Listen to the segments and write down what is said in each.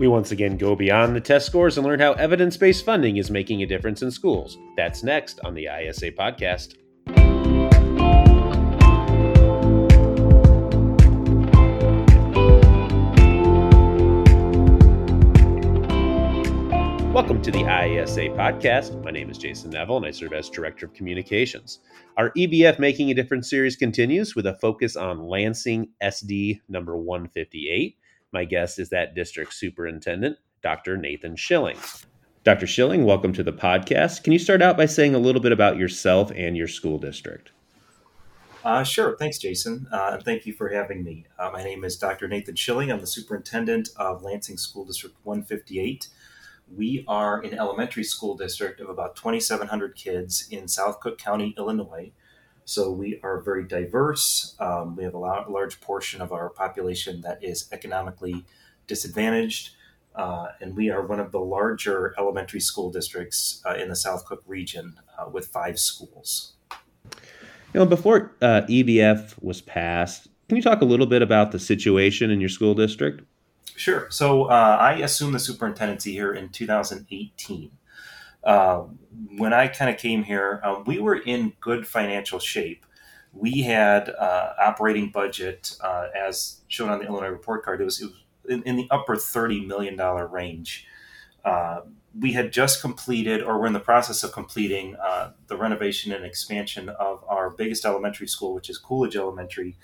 We once again go beyond the test scores and learn how evidence based funding is making a difference in schools. That's next on the ISA podcast. Welcome to the ISA podcast. My name is Jason Nevel and I serve as Director of Communications. Our EBF Making a Difference series continues with a focus on Lansing SD number 158. My guest is that district superintendent, Dr. Nathan Schilling. Dr. Schilling, welcome to the podcast. Can you start out by saying a little bit about yourself and your school district? Uh, sure. Thanks, Jason. Uh, and thank you for having me. Uh, my name is Dr. Nathan Schilling. I'm the superintendent of Lansing School District 158. We are an elementary school district of about 2,700 kids in South Cook County, Illinois. So we are very diverse. Um, we have a large portion of our population that is economically disadvantaged. Uh, and we are one of the larger elementary school districts uh, in the South Cook region uh, with five schools. You know, before uh, EBF was passed, can you talk a little bit about the situation in your school district? Sure. So uh, I assumed the superintendency here in 2018 uh, when I kind of came here, um, we were in good financial shape. We had uh, operating budget, uh, as shown on the Illinois report card, it was, it was in, in, the upper $30 million range. Uh, we had just completed, or we're in the process of completing, uh, the renovation and expansion of our biggest elementary school, which is Coolidge Elementary.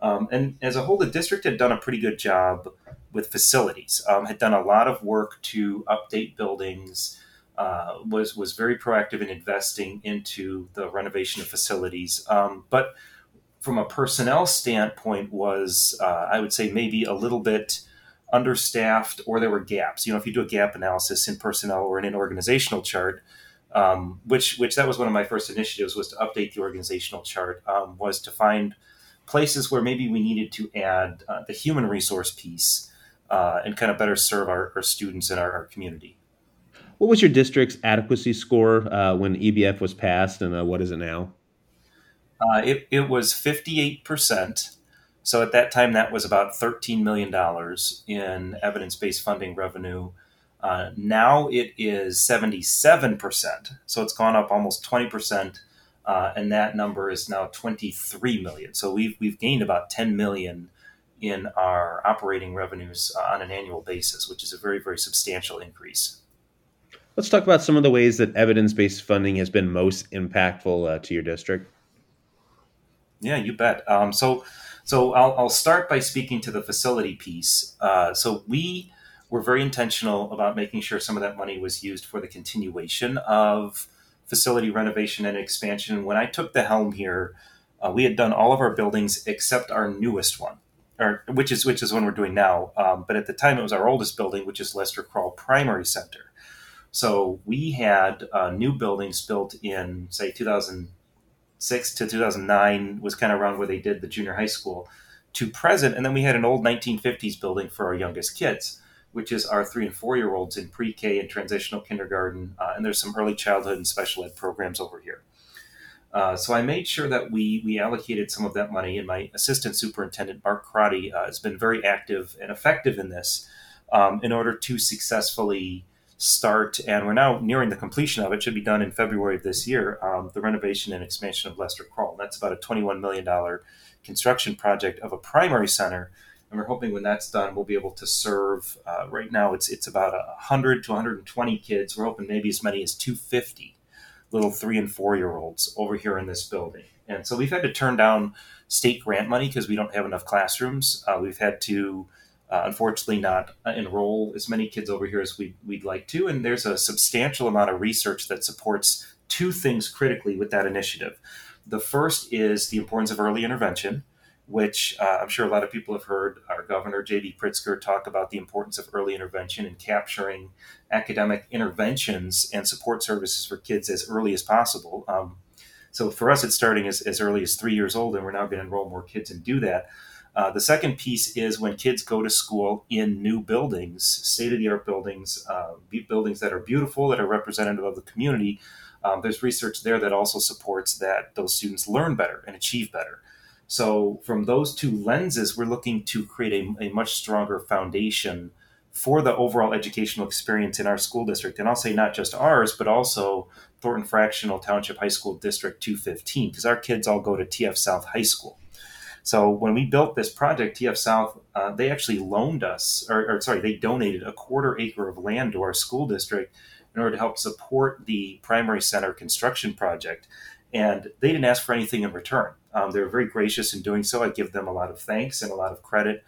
Um, and as a whole, the district had done a pretty good job with facilities, um, had done a lot of work to update buildings, uh, was was very proactive in investing into the renovation of facilities. Um, but from a personnel standpoint, was uh, I would say maybe a little bit understaffed, or there were gaps. You know, if you do a gap analysis in personnel or in an organizational chart, um, which which that was one of my first initiatives was to update the organizational chart, um, was to find places where maybe we needed to add uh, the human resource piece uh, and kind of better serve our, our students and our, our community. What was your district's adequacy score uh, when EBF was passed, and uh, what is it now? Uh, it, it was 58%. So at that time, that was about $13 million in evidence based funding revenue. Uh, now it is 77%. So it's gone up almost 20%. Uh, and that number is now 23 million. So we've, we've gained about 10 million in our operating revenues uh, on an annual basis, which is a very, very substantial increase. Let's talk about some of the ways that evidence based funding has been most impactful uh, to your district. Yeah, you bet. Um, so, so I'll, I'll, start by speaking to the facility piece. Uh, so we were very intentional about making sure some of that money was used for the continuation of facility renovation and expansion. When I took the helm here, uh, we had done all of our buildings except our newest one, or which is which is one we're doing now. Um, but at the time, it was our oldest building, which is Lester Crawl Primary Center. So we had uh, new buildings built in, say, 2006 to 2009 was kind of around where they did the junior high school to present. And then we had an old 1950s building for our youngest kids, which is our three and four year olds in pre K and transitional kindergarten. Uh, and there's some early childhood and special ed programs over here. Uh, so I made sure that we we allocated some of that money, and my assistant superintendent Mark Crotty uh, has been very active and effective in this um, in order to successfully start, and we're now nearing the completion of it. Should be done in February of this year. Um, the renovation and expansion of Lester Crawl. That's about a twenty-one million dollar construction project of a primary center, and we're hoping when that's done, we'll be able to serve. Uh, right now, it's it's about hundred to one hundred and twenty kids. We're hoping maybe as many as two fifty little three and four year olds over here in this building. And so we've had to turn down state grant money because we don't have enough classrooms. Uh, we've had to uh, unfortunately not enroll as many kids over here as we'd, we'd like to. And there's a substantial amount of research that supports two things critically with that initiative. The first is the importance of early intervention, which uh, I'm sure a lot of people have heard our governor, J.B. Pritzker, talk about the importance of early intervention and capturing academic interventions and support services for kids as early as possible. Um, so for us, it's starting as, as early as three years old, and we're now going to enroll more kids and do that. Uh, the second piece is when kids go to school in new buildings, state of the art buildings, uh, buildings that are beautiful, that are representative of the community. Um, there's research there that also supports that those students learn better and achieve better. So, from those two lenses, we're looking to create a, a much stronger foundation for the overall educational experience in our school district. And I'll say not just ours, but also Thornton Fractional Township High School District 215, because our kids all go to TF South High School. So when we built this project, TF South, uh, they actually loaned us, or, or, sorry, they donated a quarter acre of land to our school district in order to help support the primary center construction project. And they didn't ask for anything in return. Um, they were very gracious in doing so. I give them a lot of thanks and a lot of credit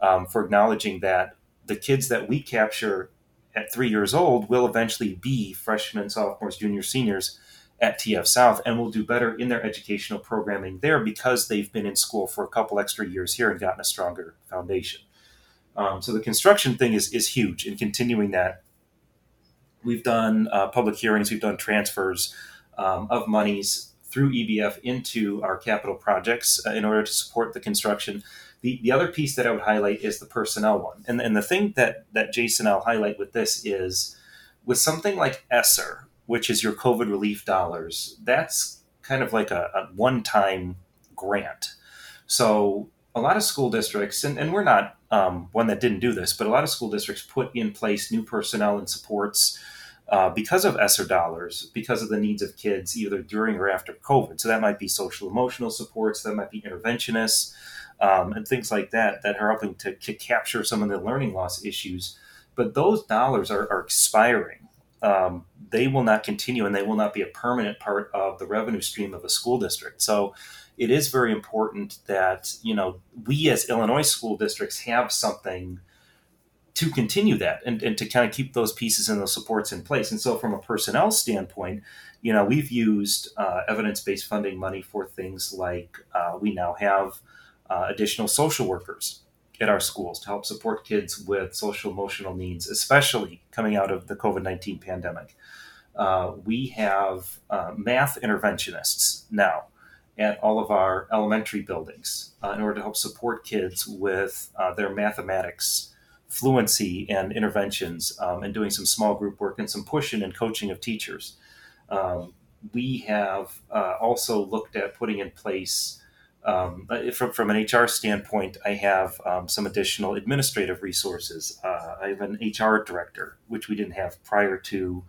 um, for acknowledging that the kids that we capture at three years old will eventually be freshmen, sophomores, juniors, seniors at TF South and will do better in their educational programming there because they've been in school for a couple extra years here and gotten a stronger foundation. Um, so the construction thing is, is huge in continuing that. We've done uh, public hearings, we've done transfers um, of monies through EBF into our capital projects uh, in order to support the construction. The, the other piece that I would highlight is the personnel one. And, and the thing that, that Jason, I'll highlight with this is with something like ESSER, which is your COVID relief dollars, that's kind of like a, a one time grant. So a lot of school districts, and, and we're not um, one that didn't do this, but a lot of school districts put in place new personnel and supports uh, because of ESSER dollars, because of the needs of kids, either during or after COVID. So that might be social emotional supports, that might be interventionists, um, and things like that that are helping to, capture some of the learning loss issues. But those dollars are, are expiring um, they will not continue and they will not be a permanent part of the revenue stream of a school district. So it is very important that you know we as Illinois school districts have something to continue that and, and to kind of keep those pieces and those supports in place. And so from a personnel standpoint, you know, we've used uh, evidence-based funding money for things like uh, we now have uh, additional social workers at our schools to help support kids with social emotional needs, especially coming out of the COVID 19 pandemic. Uh, we have uh, math interventionists now at all of our elementary buildings uh, in order to help support kids with uh, their mathematics fluency and interventions um, and doing some small group work and some pushing and coaching of teachers. Um, we have uh, also looked at putting in place um, from, from an HR standpoint, I have um, some additional administrative resources. Uh, I have an HR director, which we didn't have prior to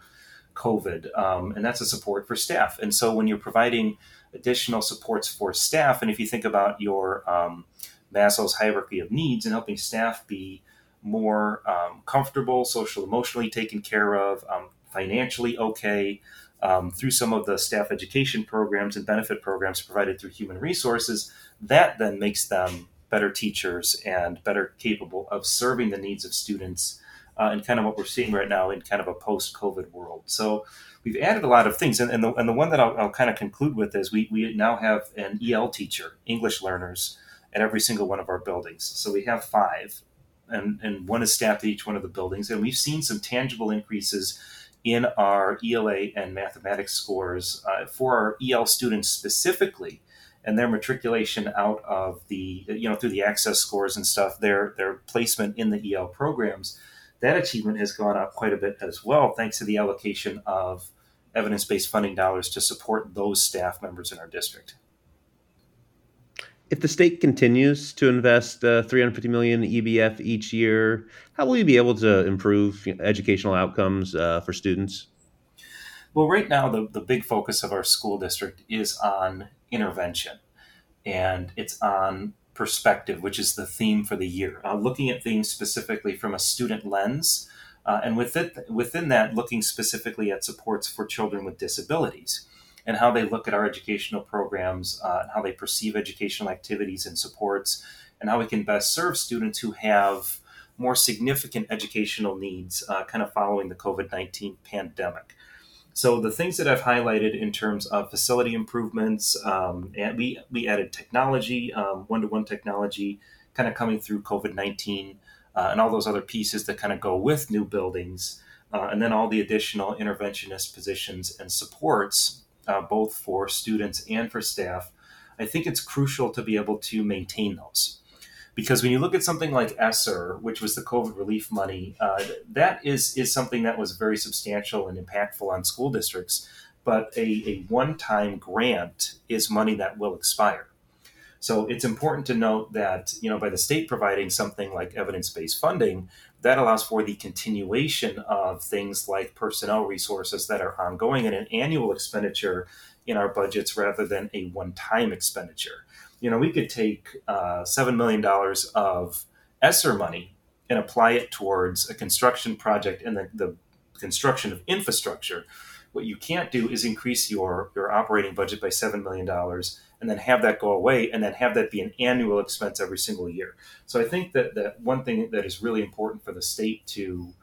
COVID, um, and that's a support for staff. And so when you're providing additional supports for staff, and if you think about your um, Maslow's hierarchy of needs and helping staff be more um, comfortable, social, emotionally taken care of, um, financially okay, um, through some of the staff education programs and benefit programs provided through human resources, that then makes them better teachers and better capable of serving the needs of students uh, and kind of what we're seeing right now in kind of a post-COVID world. So we've added a lot of things, and, and, the, and the one that I'll, I'll kind of conclude with is we, we now have an EL teacher, English learners, at every single one of our buildings. So we have five, and, and one is staffed at each one of the buildings, and we've seen some tangible increases in our ELA and mathematics scores uh, for our EL students specifically and their matriculation out of the you know through the access scores and stuff their their placement in the EL programs that achievement has gone up quite a bit as well thanks to the allocation of evidence-based funding dollars to support those staff members in our district if the state continues to invest uh, 350 million EBF each year, how will you be able to improve educational outcomes uh, for students? Well, right now, the, the big focus of our school district is on intervention and it's on perspective, which is the theme for the year. Uh, looking at things specifically from a student lens, uh, and within, within that, looking specifically at supports for children with disabilities and how they look at our educational programs uh, and how they perceive educational activities and supports, and how we can best serve students who have more significant educational needs, uh, kind of following the COVID 19 pandemic. So the things that I've highlighted in terms of facility improvements, um, and we we added technology, one to one technology, kind of coming through COVID nineteen, uh, and all those other pieces that kind of go with new buildings, uh, and then all the additional interventionist positions and supports uh, both for students and for staff, I think it's crucial to be able to maintain those. Because when you look at something like ESSER, which was the COVID relief money, uh, that is, is something that was very substantial and impactful on school districts. But a, a one time grant is money that will expire. So it's important to note that, you know, by the state providing something like evidence based funding, that allows for the continuation of things like personnel resources that are ongoing and an annual expenditure in our budgets rather than a one-time expenditure. You know, we could take uh, $7 million of ESSER money and apply it towards a construction project and the, the construction of infrastructure. What you can't do is increase your, your operating budget by $7 million and then have that go away and then have that be an annual expense every single year. So I think that, that one thing that is really important for the state to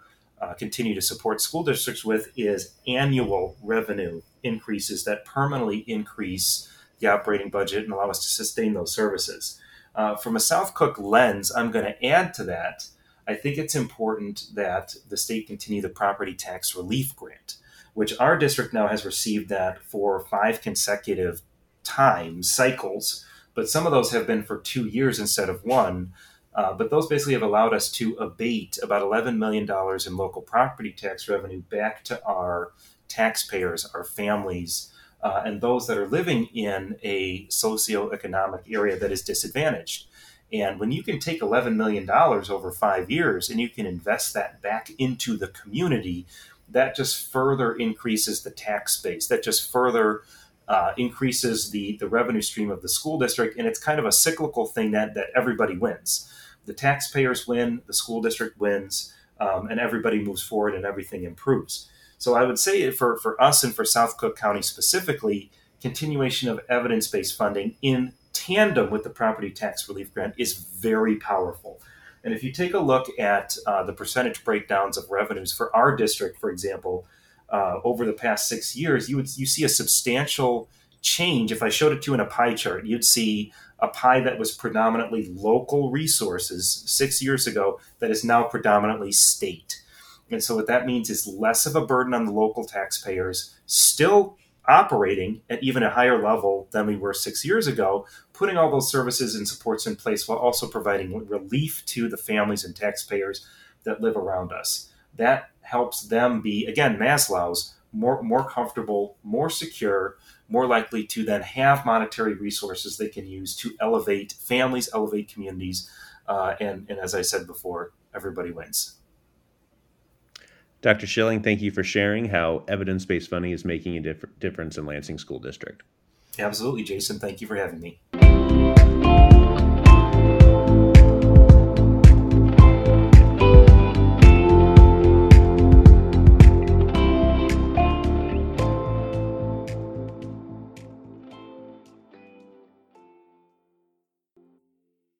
uh, continue to support school districts with is annual revenue increases that permanently increase the operating budget and allow us to sustain those services. Uh, from a South Cook lens, I'm going to add to that. I think it's important that the state continue the property tax relief grant, which our district now has received that for five consecutive times, cycles, but some of those have been for two years instead of one. Uh, but those basically have allowed us to abate about $11 million in local property tax revenue back to our taxpayers, our families, uh, and those that are living in a socioeconomic area that is disadvantaged. And when you can take $11 million over five years and you can invest that back into the community, that just further increases the tax base. That just further uh, increases the, the revenue stream of the school district. And it's kind of a cyclical thing that, that everybody wins. The taxpayers win, the school district wins, um, and everybody moves forward and everything improves. So I would say for, for us and for South Cook County specifically, continuation of evidence based funding in tandem with the property tax relief grant is very powerful. And if you take a look at uh, the percentage breakdowns of revenues for our district, for example, uh, over the past six years, you would you see a substantial change. If I showed it to you in a pie chart, you'd see a pie that was predominantly local resources six years ago that is now predominantly state. And so what that means is less of a burden on the local taxpayers, still operating at even a higher level than we were six years ago, putting all those services and supports in place while also providing relief to the families and taxpayers that live around us. That helps them be, again, Maslow's, more, more comfortable, more secure, more likely to then have monetary resources they can use to elevate families, elevate communities, uh, and, and as I said before, everybody wins. Dr. Schilling, thank you for sharing how evidence based funding is making a diff- difference in Lansing School District. Absolutely, Jason. Thank you for having me.